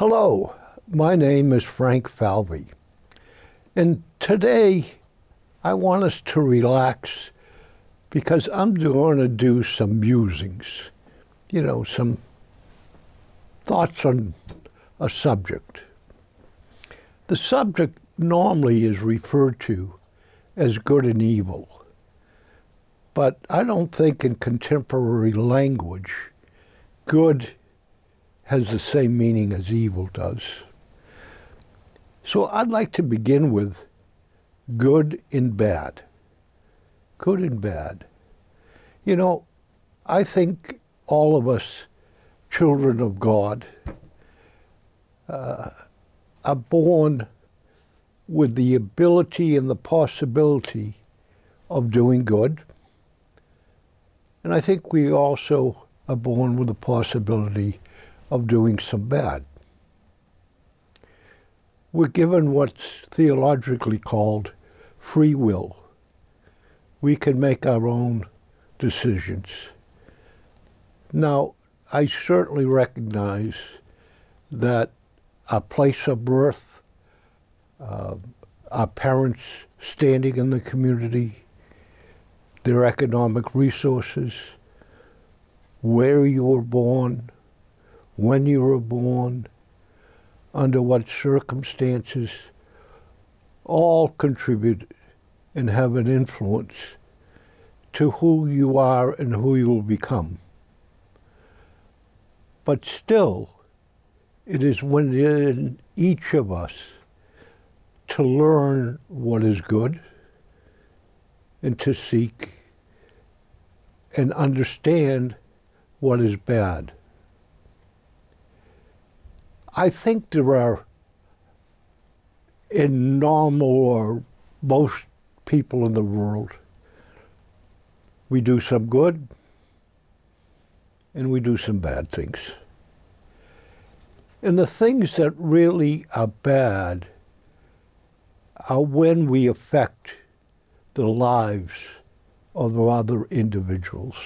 Hello, my name is Frank Falvey, and today I want us to relax because I'm going to do some musings, you know, some thoughts on a subject. The subject normally is referred to as good and evil, but I don't think in contemporary language good has the same meaning as evil does. So I'd like to begin with good and bad. Good and bad. You know, I think all of us, children of God, uh, are born with the ability and the possibility of doing good. And I think we also are born with the possibility of doing some bad. We're given what's theologically called free will. We can make our own decisions. Now, I certainly recognize that our place of birth, uh, our parents' standing in the community, their economic resources, where you were born, when you were born, under what circumstances, all contribute and have an influence to who you are and who you will become. But still, it is within each of us to learn what is good and to seek and understand what is bad. I think there are, in normal or most people in the world, we do some good and we do some bad things. And the things that really are bad are when we affect the lives of other individuals.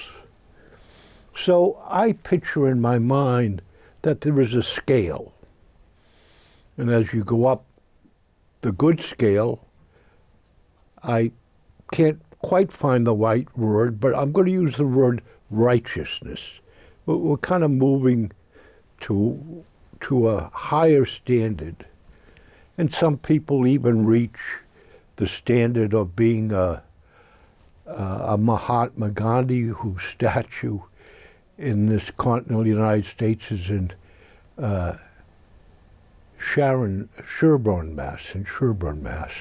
So I picture in my mind that there is a scale. And as you go up the good scale, I can't quite find the right word, but I'm going to use the word righteousness. We're kind of moving to, to a higher standard. And some people even reach the standard of being a, a Mahatma Gandhi whose statue in this continental United States is in uh, Sharon, Sherborn, Mass, in Sherborn, Mass,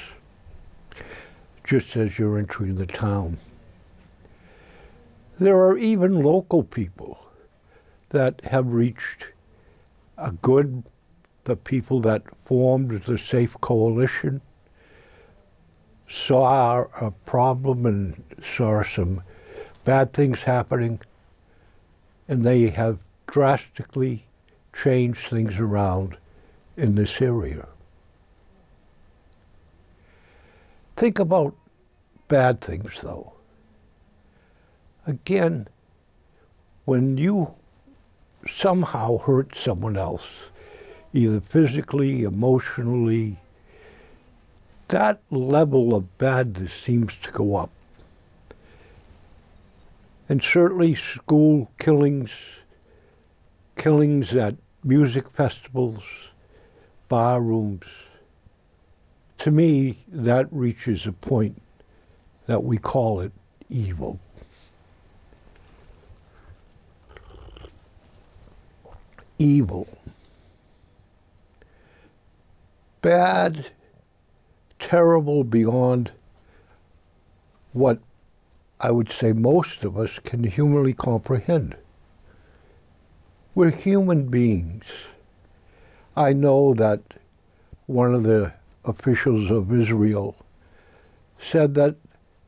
just as you're entering the town. There are even local people that have reached a good, the people that formed the Safe Coalition saw a problem and saw some bad things happening, and they have drastically changed things around in this area. Think about bad things, though. Again, when you somehow hurt someone else, either physically, emotionally, that level of badness seems to go up. And certainly school killings, killings at music festivals, bar rooms, to me, that reaches a point that we call it evil. Evil. Bad, terrible beyond what I would say most of us can humanly comprehend. We're human beings. I know that one of the officials of Israel said that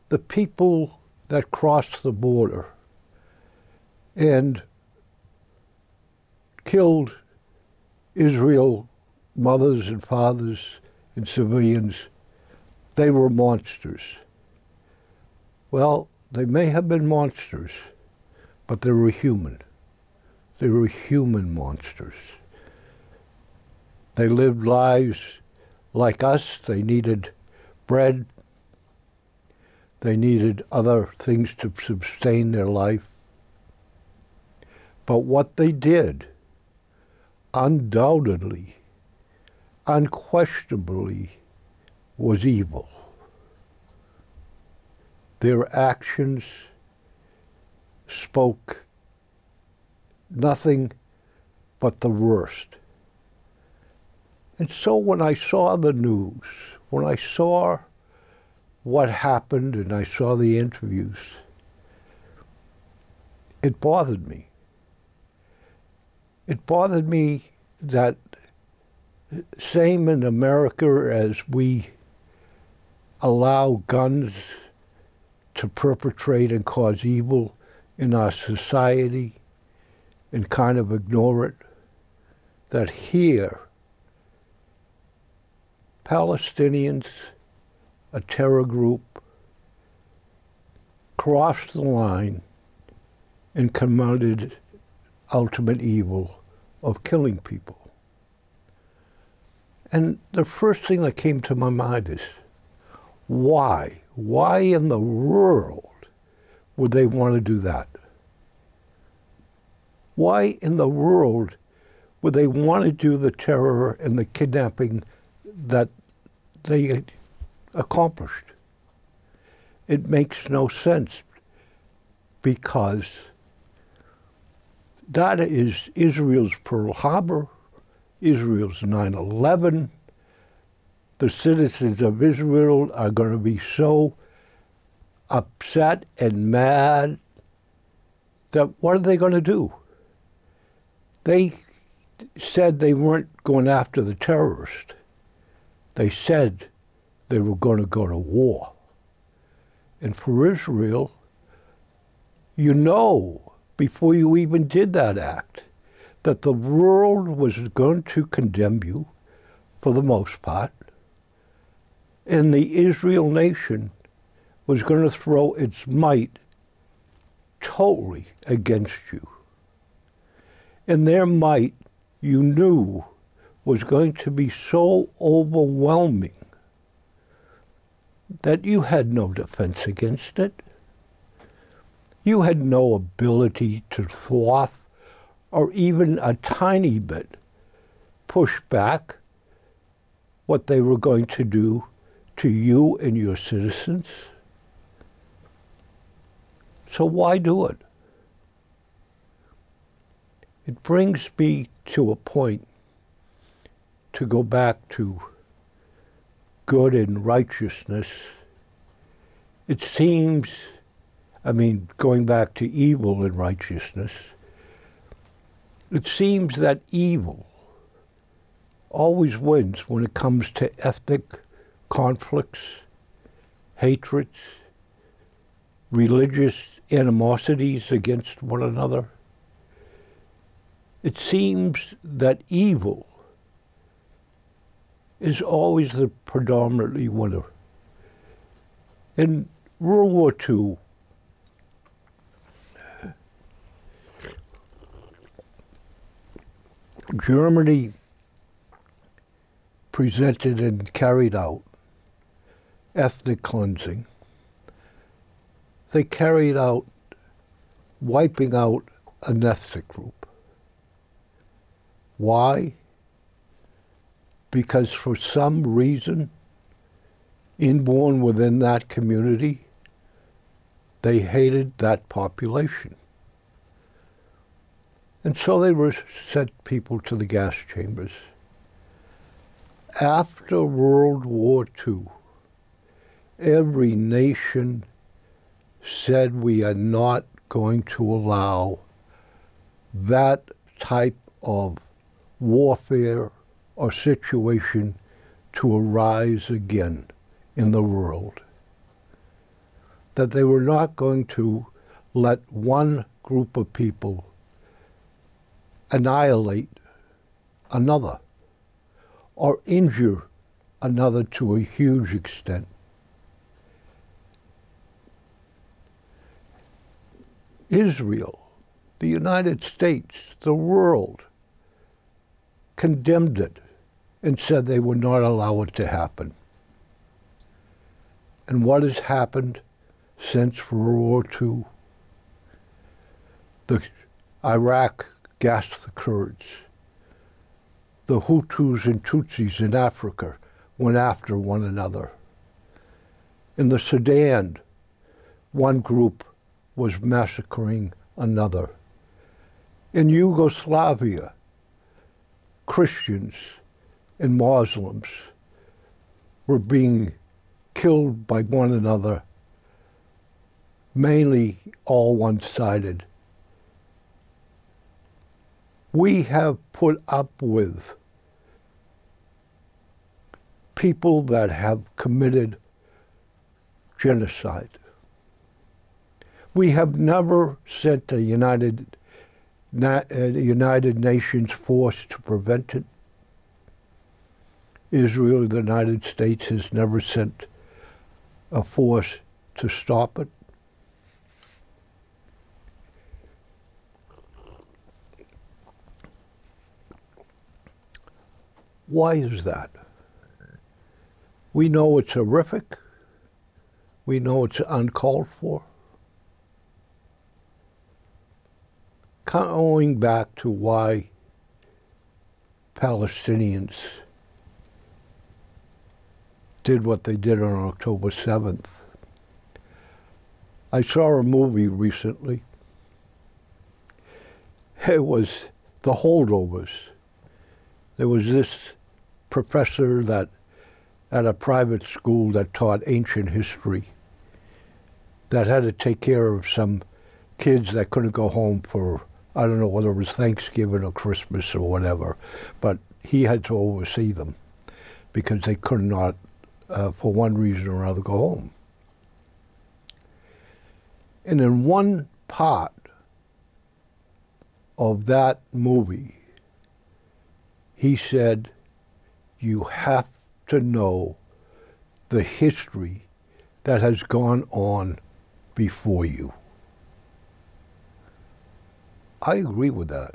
the people that crossed the border and killed Israel mothers and fathers and civilians, they were monsters. Well, they may have been monsters, but they were human. They were human monsters. They lived lives like us. They needed bread. They needed other things to sustain their life. But what they did, undoubtedly, unquestionably, was evil. Their actions spoke nothing but the worst. And so when I saw the news, when I saw what happened and I saw the interviews, it bothered me. It bothered me that same in America as we allow guns to perpetrate and cause evil in our society and kind of ignore it, that here Palestinians, a terror group, crossed the line and committed ultimate evil of killing people. And the first thing that came to my mind is why? Why in the world would they want to do that? Why in the world would they want to do the terror and the kidnapping that they accomplished. It makes no sense because that is Israel's Pearl Harbor, Israel's 9 11. The citizens of Israel are going to be so upset and mad that what are they going to do? They said they weren't going after the terrorist. They said they were going to go to war. And for Israel, you know, before you even did that act, that the world was going to condemn you for the most part, and the Israel nation was going to throw its might totally against you. And their might, you knew, was going to be so overwhelming that you had no defense against it. You had no ability to thwart or even a tiny bit push back what they were going to do to you and your citizens. So why do it? It brings me to a point to go back to good and righteousness, it seems, I mean, going back to evil and righteousness, it seems that evil always wins when it comes to ethnic conflicts, hatreds, religious animosities against one another. It seems that evil is always the predominantly winner. In World War II, Germany presented and carried out ethnic cleansing. They carried out wiping out an ethnic group. Why? Because for some reason, inborn within that community, they hated that population. And so they were sent people to the gas chambers. After World War II, every nation said we are not going to allow that type of warfare or situation to arise again in the world. That they were not going to let one group of people annihilate another or injure another to a huge extent. Israel, the United States, the world condemned it and said they would not allow it to happen. And what has happened since World War II? The Iraq gassed the Kurds. The Hutus and Tutsis in Africa went after one another. In the Sudan, one group was massacring another. In Yugoslavia, Christians and Muslims were being killed by one another, mainly all one sided. We have put up with people that have committed genocide. We have never sent a United, a uh, United Nations force to prevent it. Israel, the United States, has never sent a force to stop it. Why is that? We know it's horrific. We know it's uncalled for. Going back to why Palestinians did what they did on October 7th. I saw a movie recently. It was The Holdovers. There was this professor that at a private school that taught ancient history that had to take care of some kids that couldn't go home for I don't know whether it was Thanksgiving or Christmas or whatever, but he had to oversee them because they could not uh, for one reason or another, go home. And in one part of that movie, he said, You have to know the history that has gone on before you. I agree with that.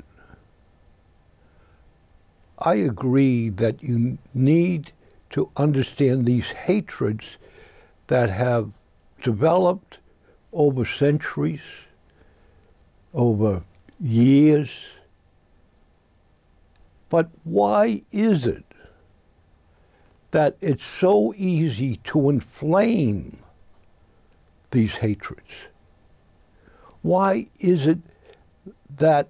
I agree that you need to understand these hatreds that have developed over centuries, over years. But why is it that it's so easy to inflame these hatreds? Why is it that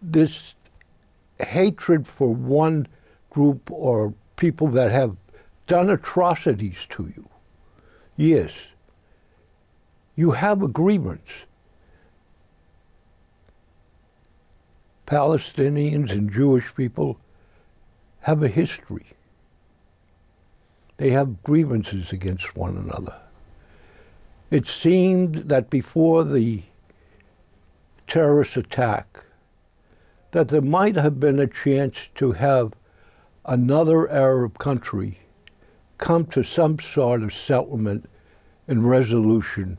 this hatred for one group or people that have done atrocities to you. Yes. You have agreements. Palestinians and Jewish people have a history. They have grievances against one another. It seemed that before the terrorist attack, that there might have been a chance to have another Arab country come to some sort of settlement and resolution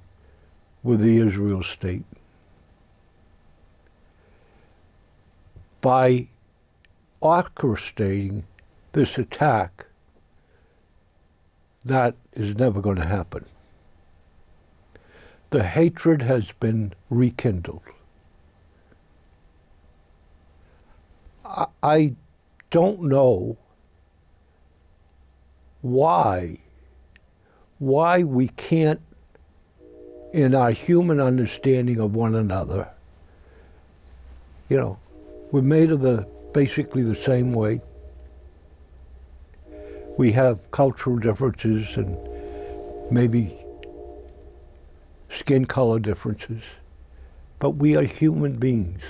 with the Israel state. By orchestrating this attack, that is never going to happen. The hatred has been rekindled. I, don't know why why we can't in our human understanding of one another you know we're made of the basically the same way. We have cultural differences and maybe skin color differences but we are human beings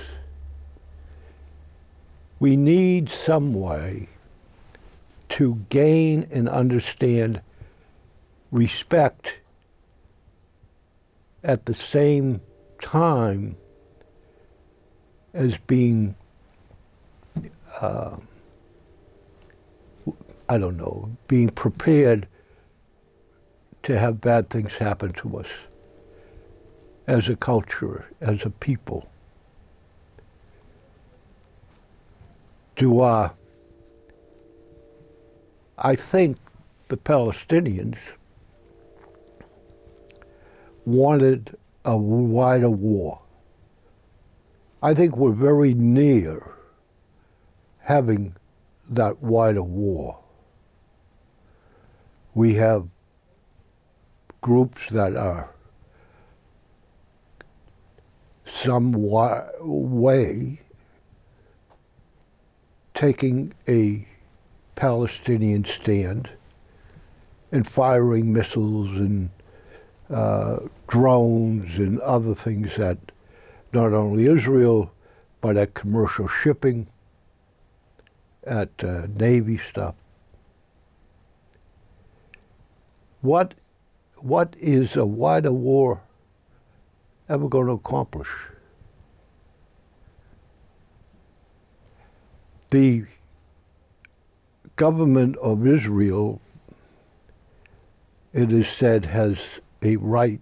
we need some way to gain and understand respect at the same time as being, uh, I don't know, being prepared to have bad things happen to us as a culture, as a people. Do our I think the Palestinians wanted a wider war. I think we're very near having that wider war. We have groups that are some wa- way taking a Palestinian stand and firing missiles and uh, drones and other things at not only Israel, but at commercial shipping, at uh, Navy stuff. What, what is a wider war ever going to accomplish? The government of Israel, it is said, has a right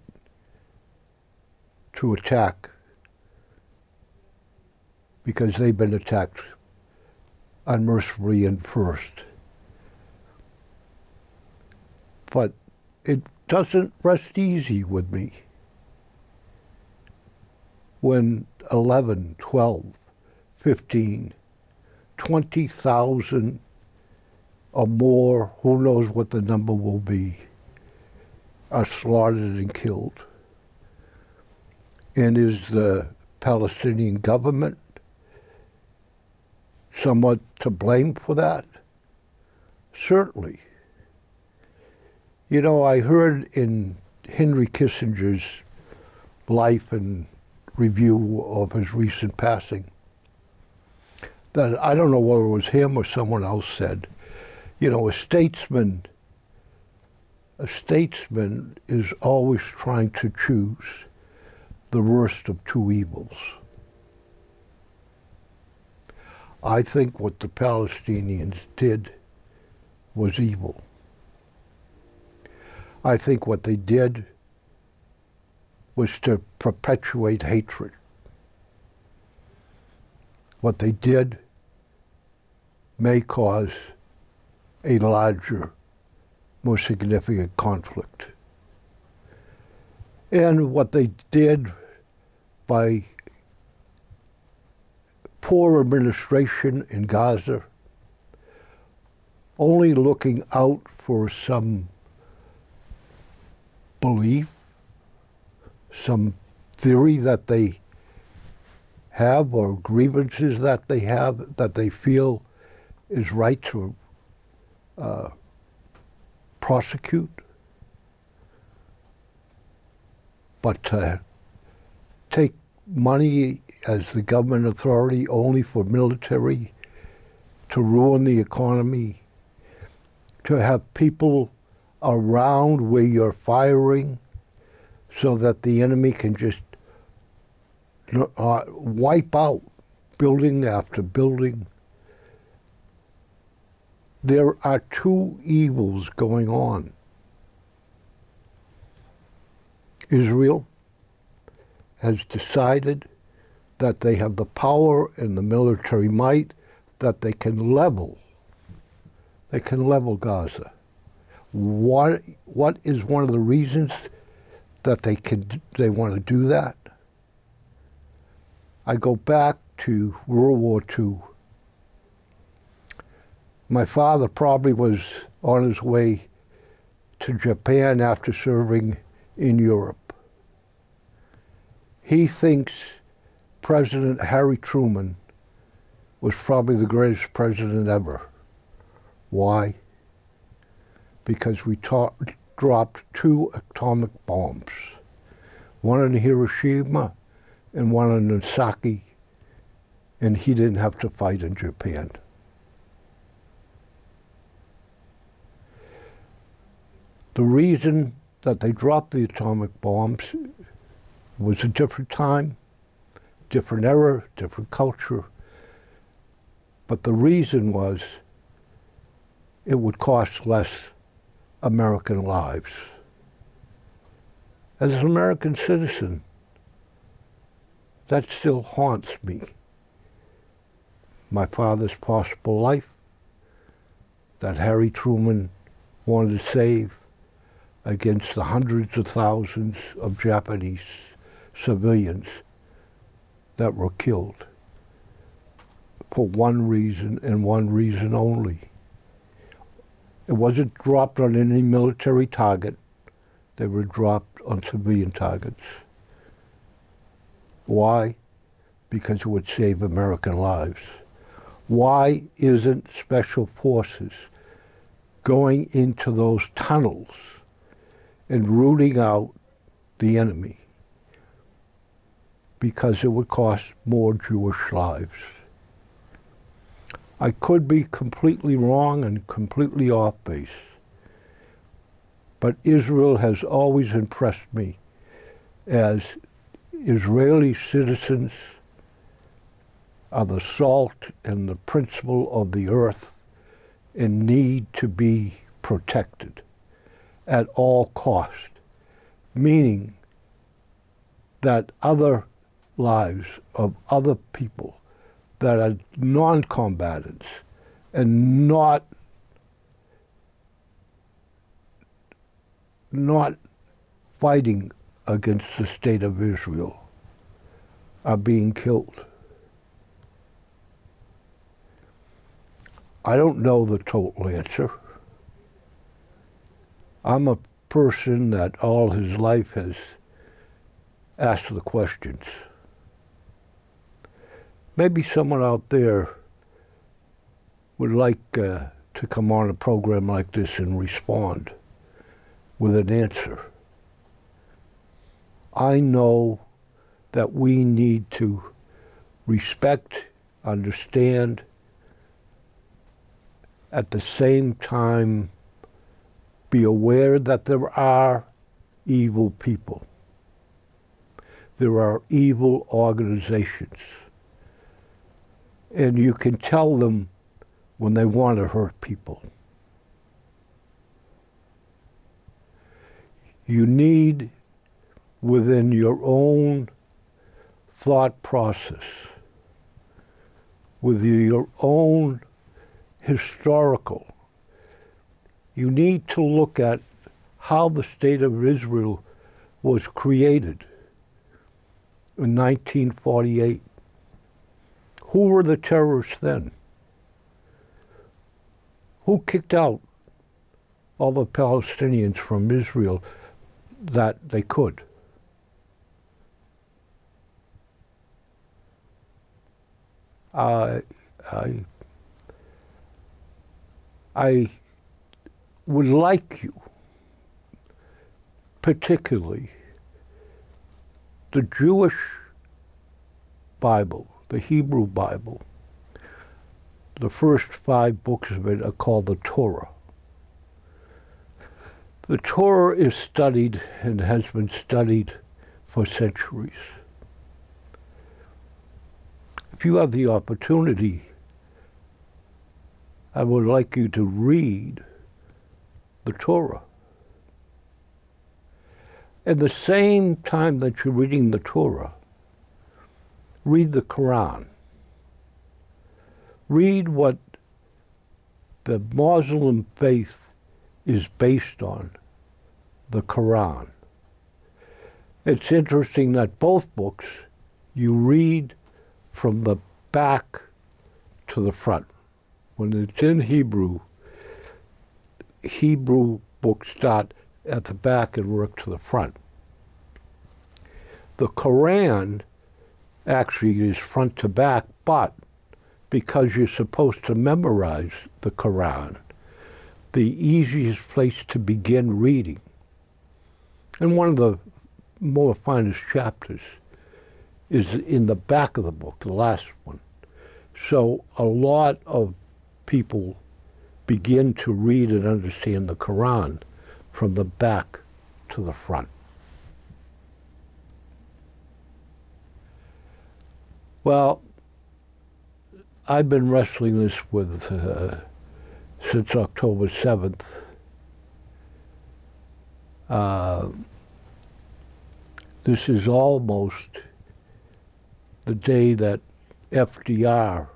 to attack because they've been attacked unmercifully and first. But it doesn't rest easy with me when 11, 12, 15, 20,000 or more, who knows what the number will be, are slaughtered and killed. And is the Palestinian government somewhat to blame for that? Certainly. You know, I heard in Henry Kissinger's life and review of his recent passing that I don't know whether it was him or someone else said, you know, a statesman a statesman is always trying to choose the worst of two evils. I think what the Palestinians did was evil. I think what they did was to perpetuate hatred. What they did may cause a larger, more significant conflict. And what they did by poor administration in Gaza, only looking out for some belief, some theory that they have or grievances that they have that they feel is right to uh, prosecute. But to take money as the government authority only for military, to ruin the economy, to have people around where you're firing so that the enemy can just uh, wipe out building after building. There are two evils going on. Israel has decided that they have the power and the military might that they can level. They can level Gaza. What, what is one of the reasons that they can they want to do that? I go back to World War II. My father probably was on his way to Japan after serving in Europe. He thinks President Harry Truman was probably the greatest president ever. Why? Because we dropped two atomic bombs, one in Hiroshima and one in Nagasaki, and he didn't have to fight in Japan. The reason that they dropped the atomic bombs was a different time different era, different culture. But the reason was it would cost less American lives. As an American citizen, that still haunts me. My father's possible life, that Harry Truman wanted to save against the hundreds of thousands of Japanese civilians that were killed for one reason and one reason only. It wasn't dropped on any military target. They were dropped on civilian targets. Why? Because it would save American lives. Why isn't Special Forces going into those tunnels and rooting out the enemy? Because it would cost more Jewish lives. I could be completely wrong and completely off base. But Israel has always impressed me as Israeli citizens are the salt and the principle of the earth and need to be protected at all cost, meaning that other lives of other people that are non-combatants and not not fighting against the state of Israel are being killed. I don't know the total answer. I'm a person that all his life has asked the questions. Maybe someone out there would like uh, to come on a program like this and respond with an answer. I know that we need to respect, understand, at the same time be aware that there are evil people. There are evil organizations. And you can tell them when they want to hurt people. You need within your own thought process, with your own historical. You need to look at how the state of Israel was created in 1948. Who were the terrorists then? Who kicked out all the Palestinians from Israel that they could? I, I I would like you, particularly the Jewish Bible, the Hebrew Bible, the first five books of it are called the Torah. The Torah is studied and has been studied for centuries. If you have the opportunity I would like you to read the Torah. At the same time that you're reading the Torah, read the Quran. Read what the Muslim faith is based on, the Quran. It's interesting that both books you read from the back to the front when it's in Hebrew, Hebrew books start at the back and work to the front. The Quran actually is front to back, but because you're supposed to memorize the Quran, the easiest place to begin reading, and one of the more finest chapters, is in the back of the book, the last one. So a lot of people begin to read and understand the Quran from the back to the front. Well, I've been wrestling this with uh, since October 7th. Uh, this is almost the day that FDR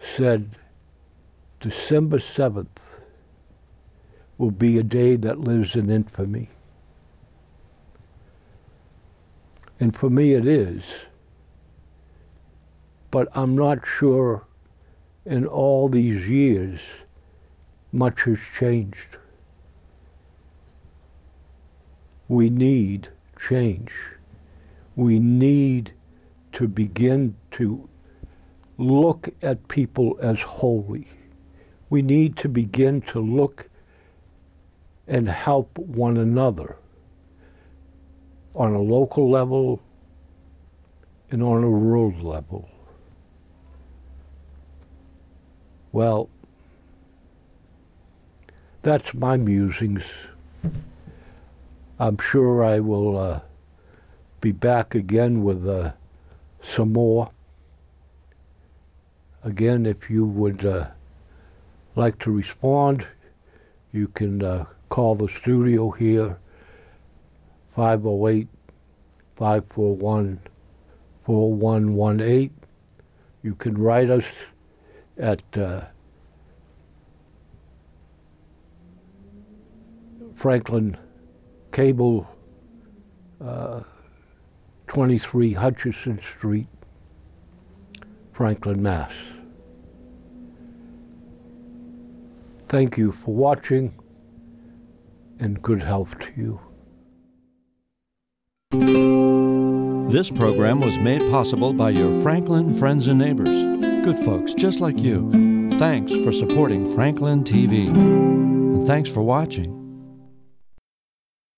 said December 7th will be a day that lives in infamy. And for me, it is. But I'm not sure in all these years much has changed. We need change. We need to begin to look at people as holy. We need to begin to look and help one another on a local level and on a world level. Well, that's my musings. I'm sure I will uh, be back again with uh, some more. Again, if you would uh, like to respond, you can uh, call the studio here 508 541 4118. You can write us at uh, Franklin Cable, uh, 23 Hutchinson Street, Franklin, Mass. Thank you for watching and good health to you. This program was made possible by your Franklin friends and neighbors, good folks just like you. Thanks for supporting Franklin TV. And thanks for watching.